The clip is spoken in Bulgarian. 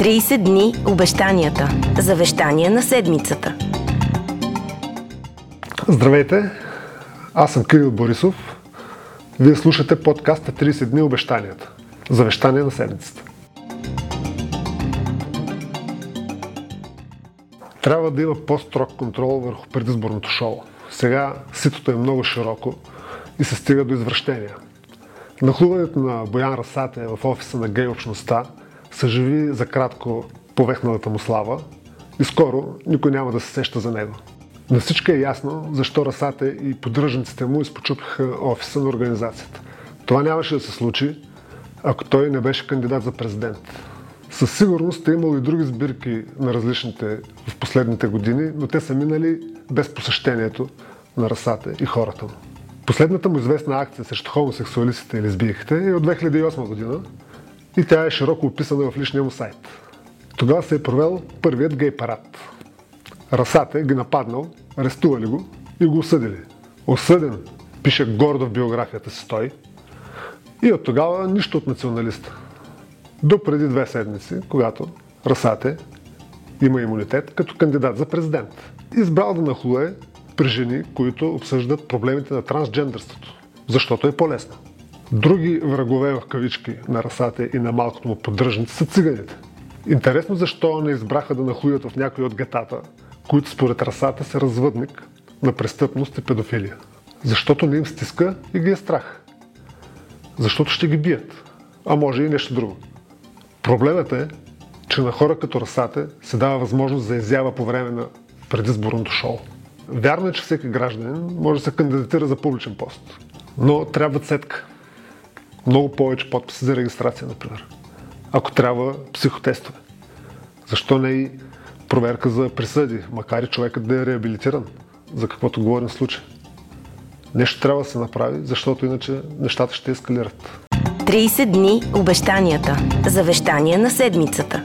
30 дни обещанията. Завещание на седмицата. Здравейте! Аз съм Кирил Борисов. Вие слушате подкаста 30 дни обещанията. Завещание на седмицата. Трябва да има по-строг контрол върху предизборното шоу. Сега ситото е много широко и се стига до извращения. Нахлуването на Боян Расате в офиса на гей общността съживи за кратко повехналата му слава и скоро никой няма да се сеща за него. На всички е ясно защо Расате и поддръжниците му изпочупиха офиса на организацията. Това нямаше да се случи, ако той не беше кандидат за президент. Със сигурност е имало и други сбирки на различните в последните години, но те са минали без посещението на Расате и хората му. Последната му известна акция срещу хомосексуалистите и лесбийките е от 2008 година и тя е широко описана в личния му сайт. Тогава се е провел първият гей парад. Расате ги нападнал, арестували го и го осъдили. Осъден, пише гордо в биографията си той. И от тогава нищо от националиста. До преди две седмици, когато Расате има имунитет като кандидат за президент. Избрал да нахлуе при жени, които обсъждат проблемите на трансджендърството, защото е по-лесно. Други врагове в кавички на расате и на малкото му поддръжници са циганите. Интересно защо не избраха да нахуят в някои от гетата, които според расата са развъдник на престъпност и педофилия. Защото не им стиска и ги е страх. Защото ще ги бият. А може и нещо друго. Проблемът е, че на хора като расате се дава възможност за изява по време на предизборното шоу. Вярно е, че всеки гражданин може да се кандидатира за публичен пост. Но трябва цетка. Много повече подписи за регистрация, например. Ако трябва психотестове. Защо не и проверка за присъди, макар и човекът да е реабилитиран, за каквото говорим в случай. Нещо трябва да се направи, защото иначе нещата ще ескалират. 30 дни обещанията. Завещание на седмицата.